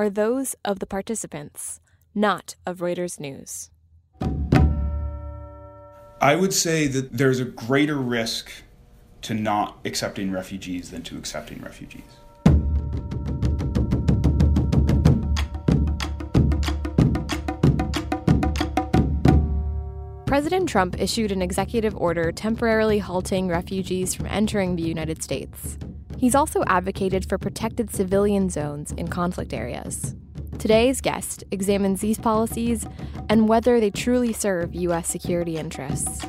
are those of the participants, not of Reuters News. I would say that there's a greater risk to not accepting refugees than to accepting refugees. President Trump issued an executive order temporarily halting refugees from entering the United States. He's also advocated for protected civilian zones in conflict areas. Today's guest examines these policies and whether they truly serve U.S. security interests.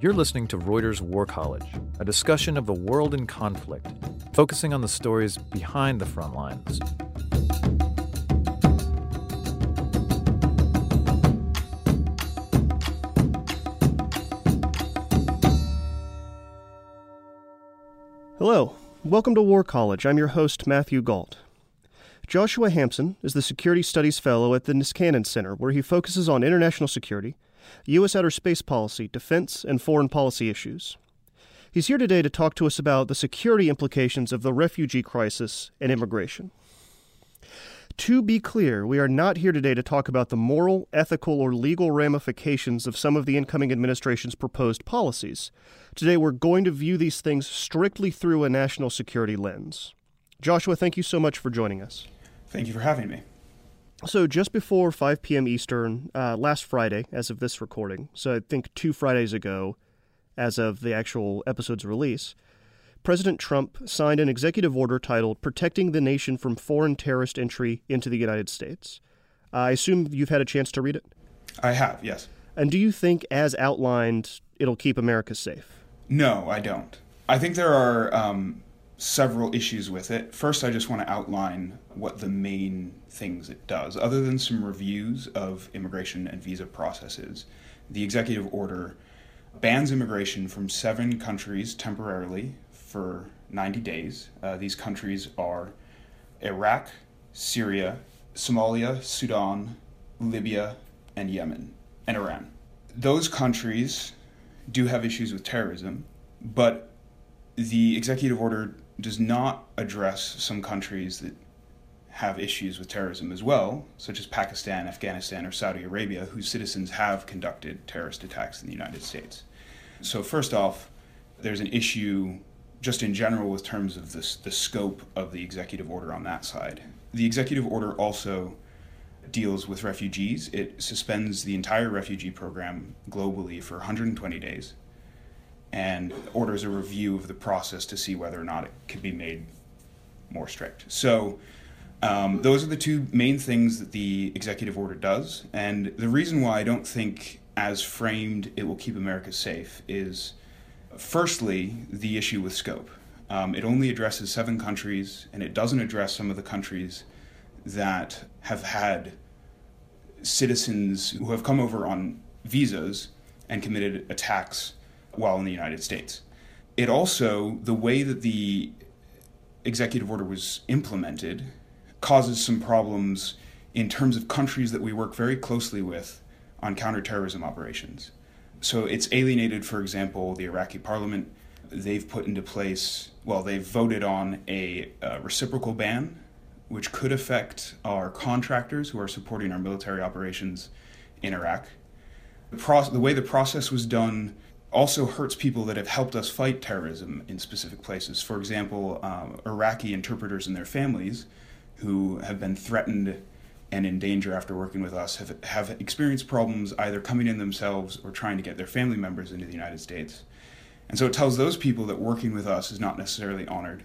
You're listening to Reuters War College, a discussion of the world in conflict, focusing on the stories behind the front lines. Hello, welcome to War College. I'm your host, Matthew Gault. Joshua Hampson is the Security Studies Fellow at the Niskanen Center, where he focuses on international security, U.S. outer space policy, defense, and foreign policy issues. He's here today to talk to us about the security implications of the refugee crisis and immigration. To be clear, we are not here today to talk about the moral, ethical, or legal ramifications of some of the incoming administration's proposed policies. Today, we're going to view these things strictly through a national security lens. Joshua, thank you so much for joining us. Thank you for having me. So, just before 5 p.m. Eastern, uh, last Friday, as of this recording, so I think two Fridays ago, as of the actual episode's release, President Trump signed an executive order titled Protecting the Nation from Foreign Terrorist Entry into the United States. I assume you've had a chance to read it? I have, yes. And do you think, as outlined, it'll keep America safe? No, I don't. I think there are um, several issues with it. First, I just want to outline what the main things it does. Other than some reviews of immigration and visa processes, the executive order bans immigration from seven countries temporarily for 90 days. Uh, these countries are Iraq, Syria, Somalia, Sudan, Libya, and Yemen, and Iran. Those countries do have issues with terrorism, but the executive order does not address some countries that have issues with terrorism as well, such as Pakistan, Afghanistan, or Saudi Arabia, whose citizens have conducted terrorist attacks in the United States. So, first off, there's an issue just in general with terms of this, the scope of the executive order on that side. The executive order also deals with refugees. It suspends the entire refugee program globally for 120 days and orders a review of the process to see whether or not it could be made more strict. So, um, those are the two main things that the executive order does. And the reason why I don't think, as framed, it will keep America safe is firstly, the issue with scope. Um, it only addresses seven countries, and it doesn't address some of the countries that have had citizens who have come over on visas and committed attacks while in the United States. It also, the way that the executive order was implemented, causes some problems in terms of countries that we work very closely with on counterterrorism operations. So it's alienated, for example, the Iraqi parliament. They've put into place, well, they've voted on a, a reciprocal ban, which could affect our contractors who are supporting our military operations in Iraq. The, pro- the way the process was done also hurts people that have helped us fight terrorism in specific places. For example, um, Iraqi interpreters and their families who have been threatened and in danger after working with us have, have experienced problems either coming in themselves or trying to get their family members into the United States. And so it tells those people that working with us is not necessarily honored.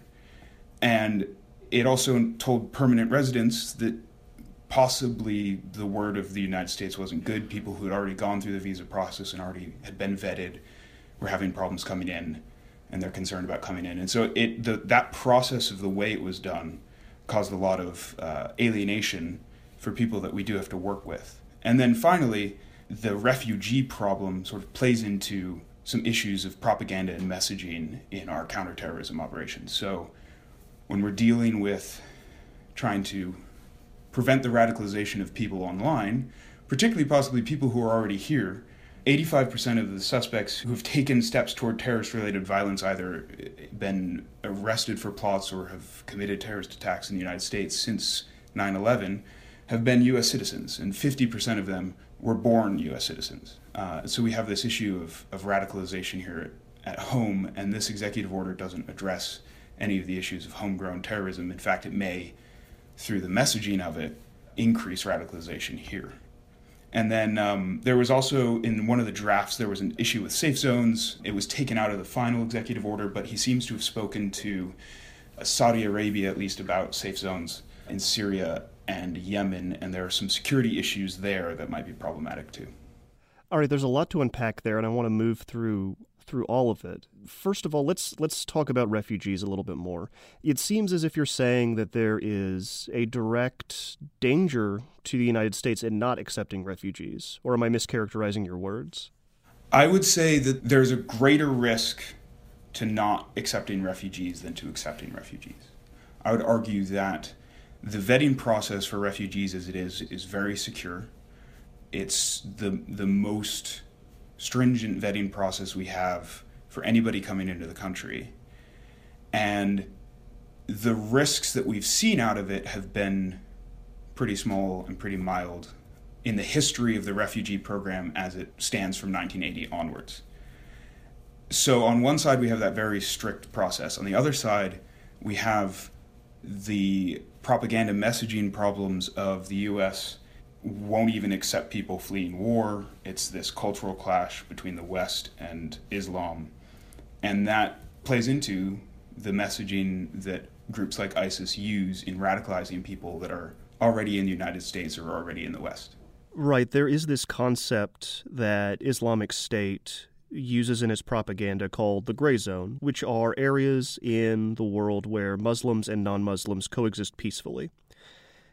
And it also told permanent residents that possibly the word of the United States wasn't good. People who had already gone through the visa process and already had been vetted were having problems coming in, and they're concerned about coming in. And so it the, that process of the way it was done caused a lot of uh, alienation for people that we do have to work with. And then finally, the refugee problem sort of plays into some issues of propaganda and messaging in our counterterrorism operations. So when we're dealing with trying to prevent the radicalization of people online, particularly possibly people who are already here, 85% of the suspects who have taken steps toward terrorist related violence either eh, been arrested for plots or have committed terrorist attacks in the United States since 9 11 have been U.S. citizens, and 50% of them were born U.S. citizens. Uh, so we have this issue of, of radicalization here at home, and this executive order doesn't address any of the issues of homegrown terrorism. In fact, it may, through the messaging of it, increase radicalization here. And then um, there was also in one of the drafts there was an issue with safe zones. It was taken out of the final executive order, but he seems to have spoken to uh, Saudi Arabia at least about safe zones in Syria and Yemen, and there are some security issues there that might be problematic too. All right, there's a lot to unpack there, and I want to move through through all of it. First of all, let's let's talk about refugees a little bit more. It seems as if you're saying that there is a direct danger to the United States in not accepting refugees, or am I mischaracterizing your words? I would say that there's a greater risk to not accepting refugees than to accepting refugees. I would argue that the vetting process for refugees as it is is very secure. It's the the most stringent vetting process we have for anybody coming into the country. And the risks that we've seen out of it have been pretty small and pretty mild in the history of the refugee program as it stands from 1980 onwards. So, on one side, we have that very strict process. On the other side, we have the propaganda messaging problems of the US won't even accept people fleeing war. It's this cultural clash between the West and Islam. And that plays into the messaging that groups like ISIS use in radicalizing people that are already in the United States or already in the West. Right. There is this concept that Islamic State uses in its propaganda called the gray zone, which are areas in the world where Muslims and non Muslims coexist peacefully.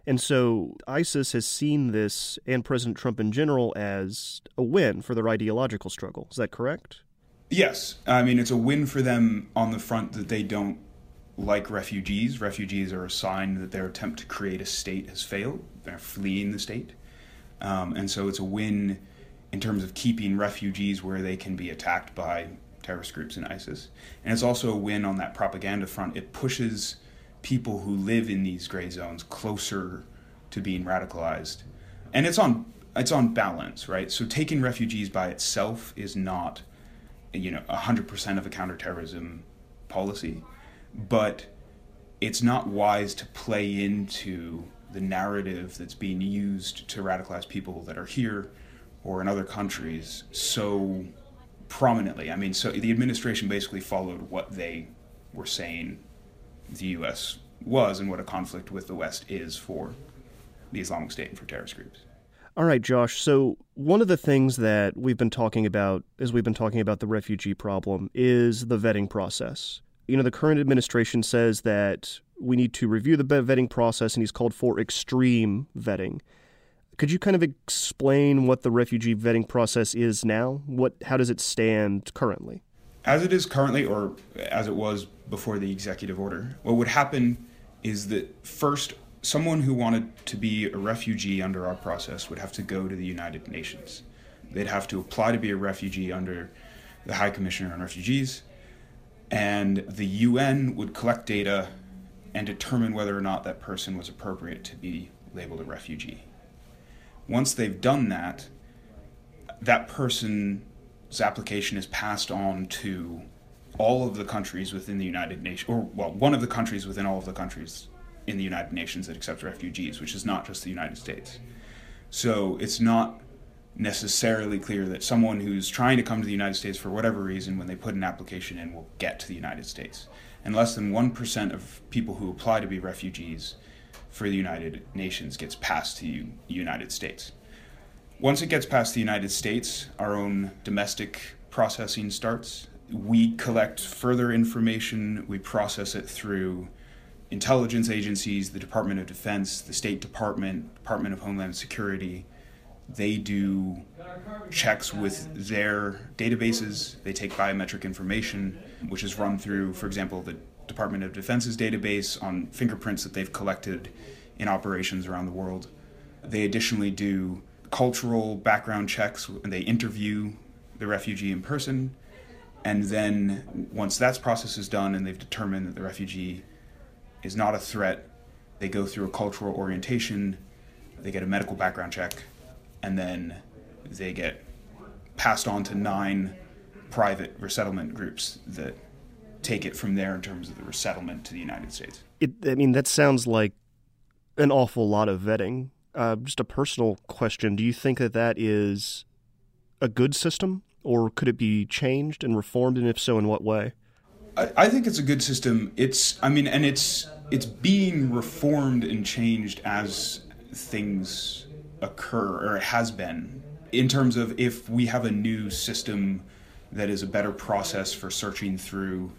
And so ISIS has seen this and President Trump in general as a win for their ideological struggle. Is that correct? Yes. I mean, it's a win for them on the front that they don't like refugees. Refugees are a sign that their attempt to create a state has failed. They're fleeing the state. Um, and so it's a win in terms of keeping refugees where they can be attacked by terrorist groups and ISIS. And it's also a win on that propaganda front. It pushes people who live in these gray zones closer to being radicalized. And it's on it's on balance, right? So taking refugees by itself is not you know 100% of a counterterrorism policy, but it's not wise to play into the narrative that's being used to radicalize people that are here or in other countries so prominently. I mean, so the administration basically followed what they were saying the U.S. was and what a conflict with the West is for the Islamic State and for terrorist groups. All right, Josh. So, one of the things that we've been talking about as we've been talking about the refugee problem is the vetting process. You know, the current administration says that we need to review the vetting process, and he's called for extreme vetting. Could you kind of explain what the refugee vetting process is now? What, how does it stand currently? As it is currently, or as it was before the executive order, what would happen is that first, someone who wanted to be a refugee under our process would have to go to the United Nations. They'd have to apply to be a refugee under the High Commissioner on Refugees, and the UN would collect data and determine whether or not that person was appropriate to be labeled a refugee. Once they've done that, that person's application is passed on to all of the countries within the United Nations, or well, one of the countries within all of the countries in the United Nations that accepts refugees, which is not just the United States. So it's not necessarily clear that someone who's trying to come to the United States for whatever reason, when they put an application in, will get to the United States. And less than 1% of people who apply to be refugees for the United Nations gets passed to the United States. Once it gets past the United States, our own domestic processing starts. We collect further information, we process it through intelligence agencies, the Department of Defense, the State Department, Department of Homeland Security. They do checks with their databases. They take biometric information, which is run through, for example, the Department of Defense's database on fingerprints that they've collected in operations around the world. They additionally do cultural background checks and they interview the refugee in person. And then once that process is done and they've determined that the refugee is not a threat, they go through a cultural orientation, they get a medical background check, and then they get passed on to nine private resettlement groups that take it from there in terms of the resettlement to the United States. It, I mean, that sounds like an awful lot of vetting. Uh, just a personal question: Do you think that that is a good system, or could it be changed and reformed? And if so, in what way? I, I think it's a good system. It's, I mean, and it's it's being reformed and changed as things occur, or it has been, in terms of if we have a new system that is a better process for searching through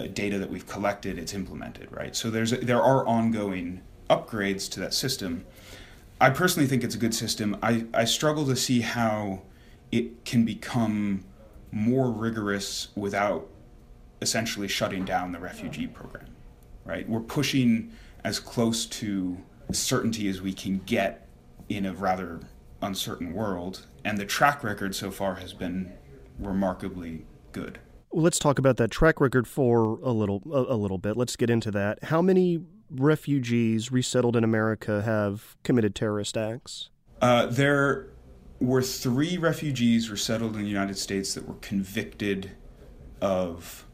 Uh, data that we've collected, it's implemented, right? So there's there are ongoing upgrades to that system. I personally think it's a good system. I, I struggle to see how it can become more rigorous without essentially shutting down the refugee program, right? We're pushing as close to certainty as we can get in a rather uncertain world, and the track record so far has been remarkably good. Well, let's talk about that track record for a little a, a little bit. Let's get into that. How many refugees resettled in America have committed terrorist acts? Uh, there were three refugees resettled in the United States that were convicted of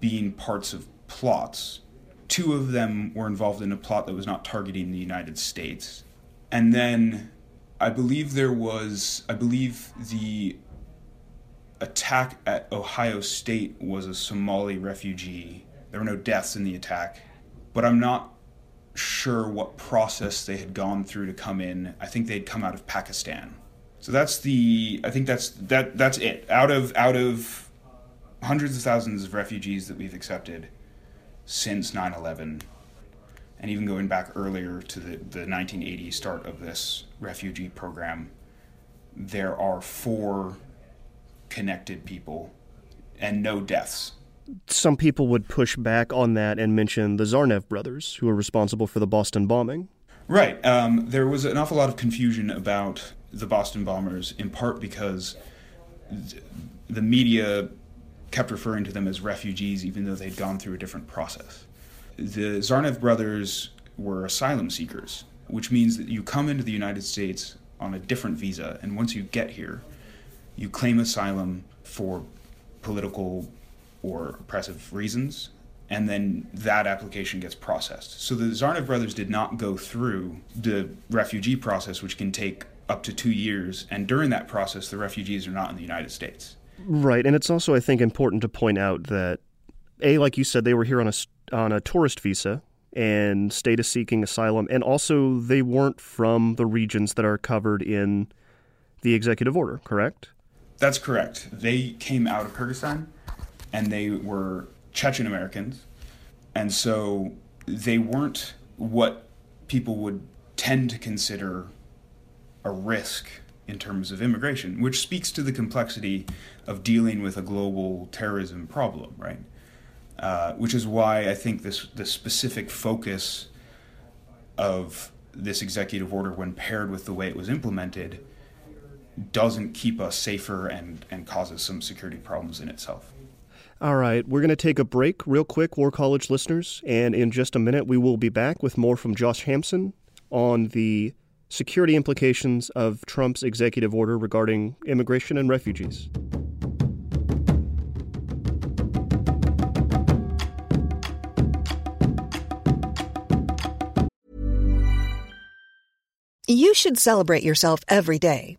being parts of plots. Two of them were involved in a plot that was not targeting the United States. And then I believe there was, I believe the attack at Ohio State was a Somali refugee. There were no deaths in the attack, but I'm not sure what process they had gone through to come in. I think they'd come out of Pakistan. So that's the I think that's that that's it. Out of out of hundreds of thousands of refugees that we've accepted since 9/11 and even going back earlier to the, the 1980 start of this refugee program, there are four connected people and no deaths. Some people would push back on that and mention the Tsarnaev brothers, who were responsible for the Boston bombing. Right. Um, there was an awful lot of confusion about the Boston bombers, in part because th- the media kept referring to them as refugees, even though they'd gone through a different process. The Tsarnaev brothers were asylum seekers, which means that you come into the United States on a different visa, and once you get here, you claim asylum for political or oppressive reasons, and then that application gets processed. So the Tsarnaev brothers did not go through the refugee process, which can take up to two years, and during that process, the refugees are not in the United States. Right, and it's also, I think, important to point out that, a, like you said, they were here on a on a tourist visa and status seeking asylum, and also they weren't from the regions that are covered in the executive order. Correct? That's correct. They came out of Kyrgyzstan, and they were Chechen Americans, and so they weren't what people would tend to consider a risk in terms of immigration, which speaks to the complexity of dealing with a global terrorism problem, right? Uh, which is why I think this the specific focus of this executive order, when paired with the way it was implemented, doesn't keep us safer and, and causes some security problems in itself. All right, we're going to take a break real quick, War College listeners, and in just a minute we will be back with more from Josh Hampson on the security implications of Trump's executive order regarding immigration and refugees. You should celebrate yourself every day,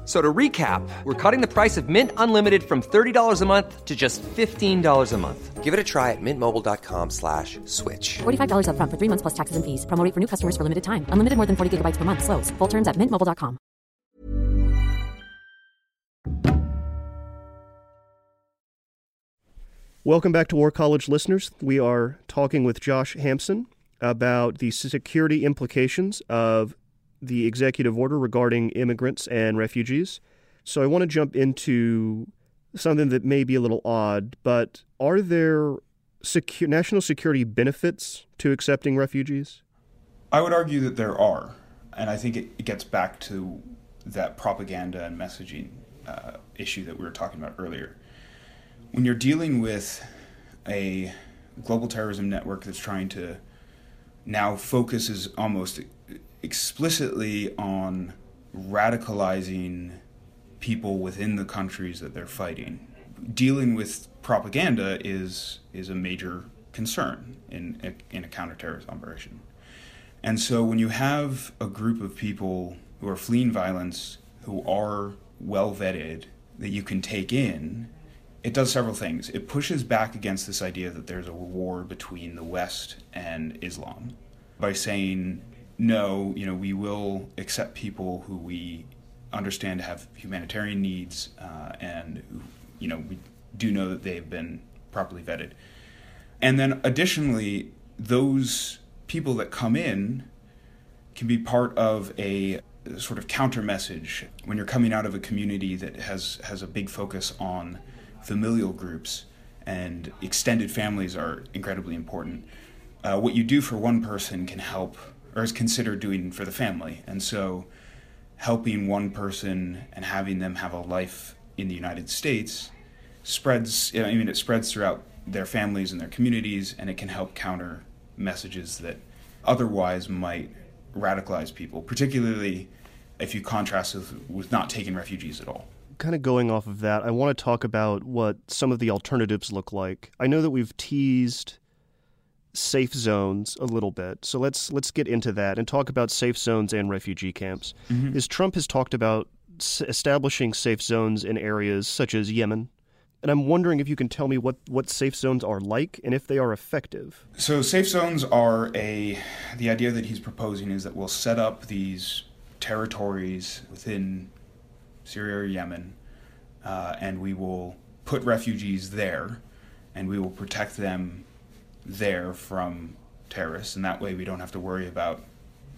F- So to recap, we're cutting the price of Mint Unlimited from $30 a month to just $15 a month. Give it a try at mintmobile.com slash switch. $45 upfront for three months plus taxes and fees. Promo rate for new customers for limited time. Unlimited more than 40 gigabytes per month. Slows. Full terms at mintmobile.com. Welcome back to War College listeners. We are talking with Josh Hampson about the security implications of the executive order regarding immigrants and refugees. So I want to jump into something that may be a little odd, but are there secu- national security benefits to accepting refugees? I would argue that there are, and I think it, it gets back to that propaganda and messaging uh, issue that we were talking about earlier. When you're dealing with a global terrorism network that's trying to now focuses almost explicitly on radicalizing people within the countries that they're fighting, dealing with propaganda is is a major concern in in a counterterrorism operation. And so when you have a group of people who are fleeing violence, who are well vetted, that you can take in, it does several things. It pushes back against this idea that there's a war between the West and Islam by saying, no, you know, we will accept people who we understand have humanitarian needs uh, and, you know, we do know that they've been properly vetted. And then additionally, those people that come in can be part of a sort of counter message when you're coming out of a community that has has a big focus on familial groups and extended families are incredibly important. Uh, what you do for one person can help or is considered doing for the family, and so helping one person and having them have a life in the United States spreads. I mean, it spreads throughout their families and their communities, and it can help counter messages that otherwise might radicalize people, particularly if you contrast with, with not taking refugees at all. Kind of going off of that, I want to talk about what some of the alternatives look like. I know that we've teased safe zones a little bit, so let's let's get into that and talk about safe zones and refugee camps. Mhm. Is Trump has talked about s- establishing safe zones in areas such as Yemen, and I'm wondering if you can tell me what what safe zones are like and if they are effective. So safe zones are a the idea that he's proposing is that we'll set up these territories within Syria or Yemen, uh, and we will put refugees there, and we will protect them there from terrorists, and that way we don't have to worry about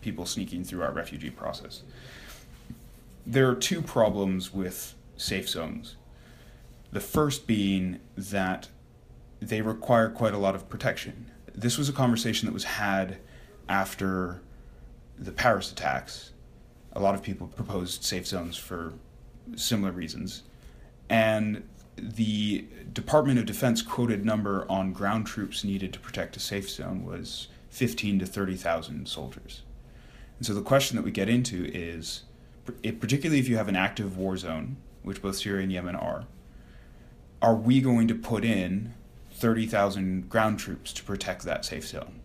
people sneaking through our refugee process. There are two problems with safe zones. The first being that they require quite a lot of protection. This was a conversation that was had after the Paris attacks. A lot of people proposed safe zones for similar reasons. And the Department of Defense quoted number on ground troops needed to protect a safe zone was 15 to 30,000 soldiers. And so the question that we get into is, particularly if you have an active war zone, which both Syria and Yemen are, are we going to put in 30,000 ground troops to protect that safe zone?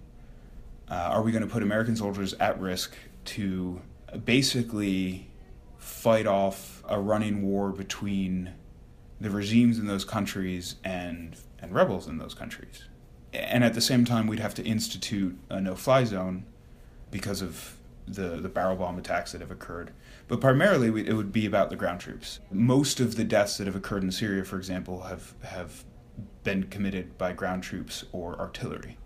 Uh, are we going to put American soldiers at risk to basically fight off a running war between the regimes in those countries and, and rebels in those countries? And at the same time, we'd have to institute a no fly zone because of the, the barrel bomb attacks that have occurred. But primarily, it would be about the ground troops. Most of the deaths that have occurred in Syria, for example, have, have been committed by ground troops or artillery.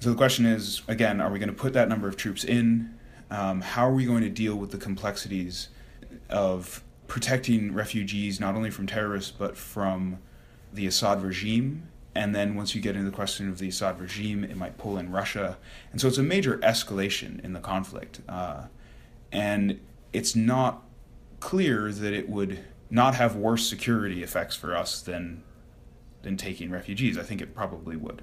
So the question is again, are we going to put that number of troops in? Um, how are we going to deal with the complexities of protecting refugees not only from terrorists but from the Assad regime? And then once you get into the question of the Assad regime, it might pull in Russia. And so it's a major escalation in the conflict. Uh, and it's not clear that it would not have worse security effects for us than than taking refugees. I think it probably would.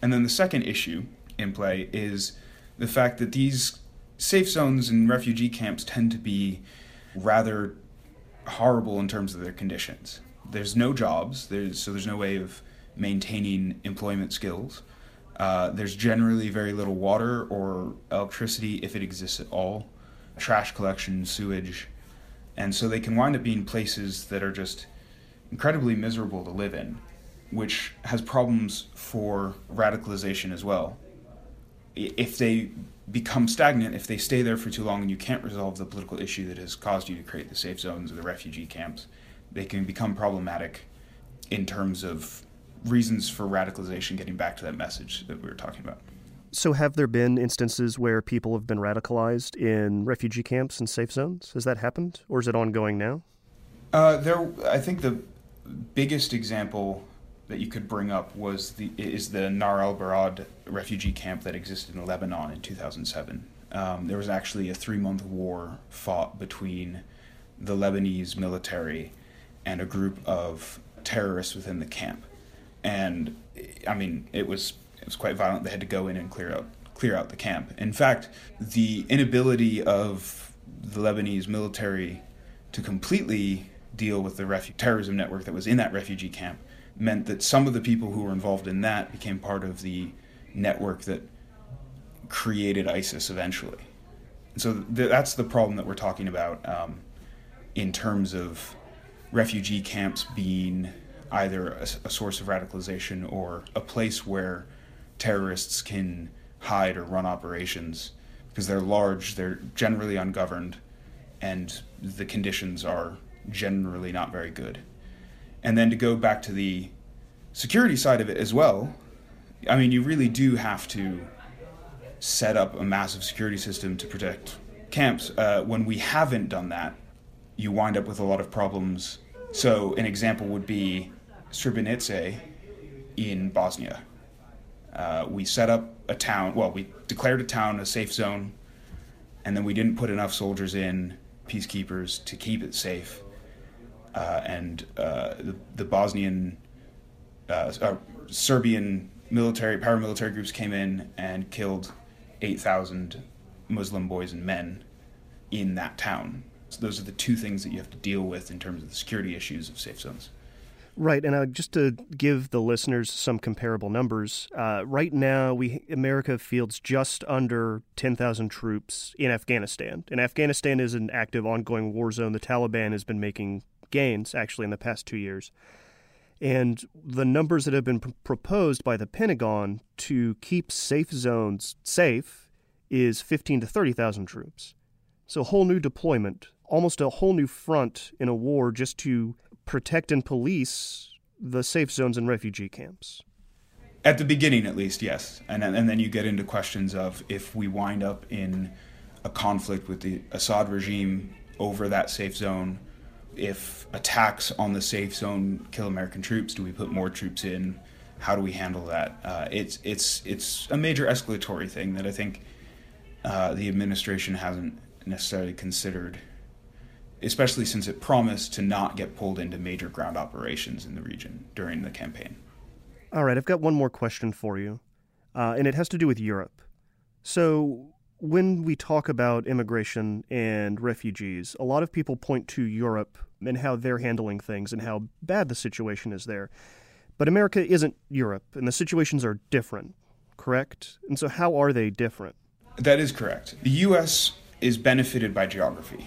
And then the second issue in play is the fact that these safe zones and refugee camps tend to be rather horrible in terms of their conditions. There's no jobs, there's, so there's no way of maintaining employment skills. Uh, there's generally very little water or electricity, if it exists at all, trash collection, sewage. And so they can wind up being places that are just incredibly miserable to live in, which has problems for radicalization as well. If they become stagnant, if they stay there for too long and you can't resolve the political issue that has caused you to create the safe zones or the refugee camps, they can become problematic in terms of reasons for radicalization, getting back to that message that we were talking about. So, have there been instances where people have been radicalized in refugee camps and safe zones? Has that happened, or is it ongoing now? Uh, there, I think the biggest example that you could bring up was the is the Nahr al Bared refugee camp that existed in Lebanon in 2007. Um, there was actually a three month war fought between the Lebanese military and a group of terrorists within the camp, and I mean it was it was quite violent. They had to go in and clear out clear out the camp. In fact, the inability of the Lebanese military to completely deal with the refu- terrorism network that was in that refugee camp meant that some of the people who were involved in that became part of the network that created ISIS eventually. so th- that's the problem that we're talking about um, in terms of refugee camps being either a, a source of radicalization or a place where terrorists can hide or run operations because they're large, they're generally ungoverned, and the conditions are generally not very good. And then to go back to the security side of it as well, I mean, you really do have to set up a massive security system to protect camps. Uh, when we haven't done that, you wind up with a lot of problems. So, an example would be Srebrenica in Bosnia. Uh, we set up a town, well, we declared a town a safe zone, and then we didn't put enough soldiers in, peacekeepers, to keep it safe. Uh, and uh, the, the, Bosnian, uh, Serbian military, paramilitary groups came in and killed 8,000 Muslim boys and men in that town. So those are the two things that you have to deal with in terms of the security issues of safe zones. Right, and uh, just to give the listeners some comparable numbers, uh, right now we America fields just under ten thousand troops in Afghanistan, and Afghanistan is an active, ongoing war zone. The Taliban has been making gains actually in the past two years, and the numbers that have been pr- proposed by the Pentagon to keep safe zones safe is fifteen to thirty thousand troops. So a whole new deployment, almost a whole new front in a war just to protect and police the safe zones and refugee camps. At the beginning, at least, yes. And, and then you get into questions of if we wind up in a conflict with the Assad regime over that safe zone, if attacks on the safe zone kill American troops, do we put more troops in? How do we handle that? Uh, it's it's it's a major escalatory thing that I think uh, the administration hasn't necessarily considered especially since it promised to not get pulled into major ground operations in the region during the campaign. All right, I've got one more question for you, uh, and it has to do with Europe. So, when we talk about immigration and refugees, a lot of people point to Europe and how they're handling things and how bad the situation is there. But America isn't Europe, and the situations are different, correct? And so, how are they different? That is correct. The U.S. is benefited by geography.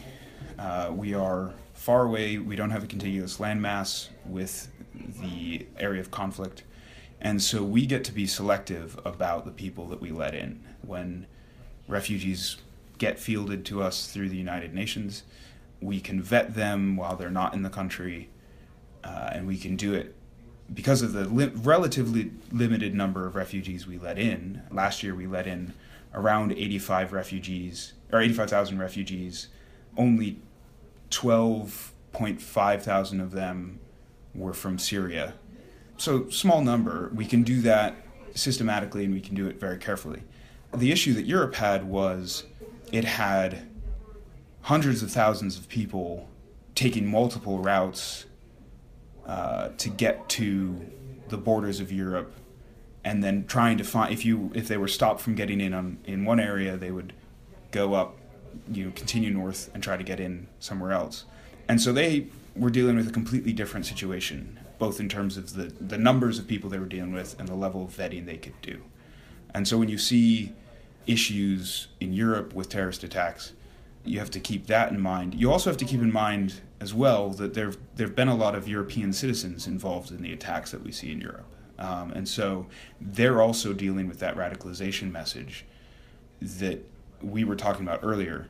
Uh, we are far away. We don't have a contiguous landmass with the area of conflict. And so we get to be selective about the people that we let in. When refugees get fielded to us through the United Nations, we can vet them while they're not in the country, uh, and we can do it because of the li- relatively limited number of refugees we let in. Last year, we let in around 85 refugees or 85,000 refugees. Only 12.5 thousand of them were from Syria. So small number. We can do that systematically and we can do it very carefully. The issue that Europe had was it had hundreds of thousands of people taking multiple routes uh, to get to the borders of Europe, and then trying to find if you if they were stopped from getting in on in one area, they would go up, you know, continue north and try to get in somewhere else, and so they were dealing with a completely different situation, both in terms of the the numbers of people they were dealing with and the level of vetting they could do, and so when you see issues in Europe with terrorist attacks you have to keep that in mind. You also have to keep in mind as well that there there have been a lot of European citizens involved in the attacks that we see in Europe, um, and so they're also dealing with that radicalization message that we were talking about earlier.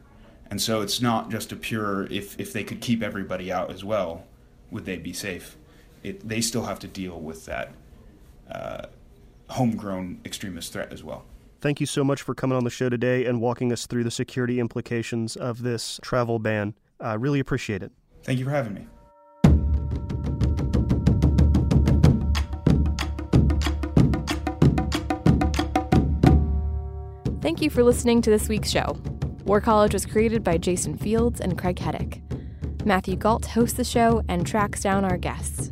And so it's not just a pure if if they could keep everybody out as well, would they be safe? It, they still have to deal with that uh, homegrown extremist threat as well. Thank you so much for coming on the show today and walking us through the security implications of this travel ban. I uh, really appreciate it. Thank you for having me. Thank you for listening to this week's show. War College was created by Jason Fields and Craig Heddick. Matthew Gault hosts the show and tracks down our guests.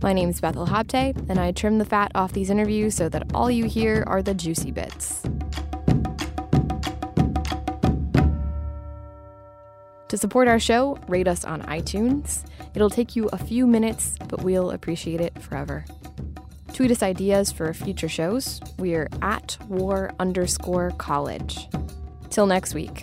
My name's Bethel Habte, and I trim the fat off these interviews so that all you hear are the juicy bits. To support our show, rate us on iTunes. It'll take you a few minutes, but we'll appreciate it forever. Tweet us ideas for future shows. We're at war underscore college. Till next week.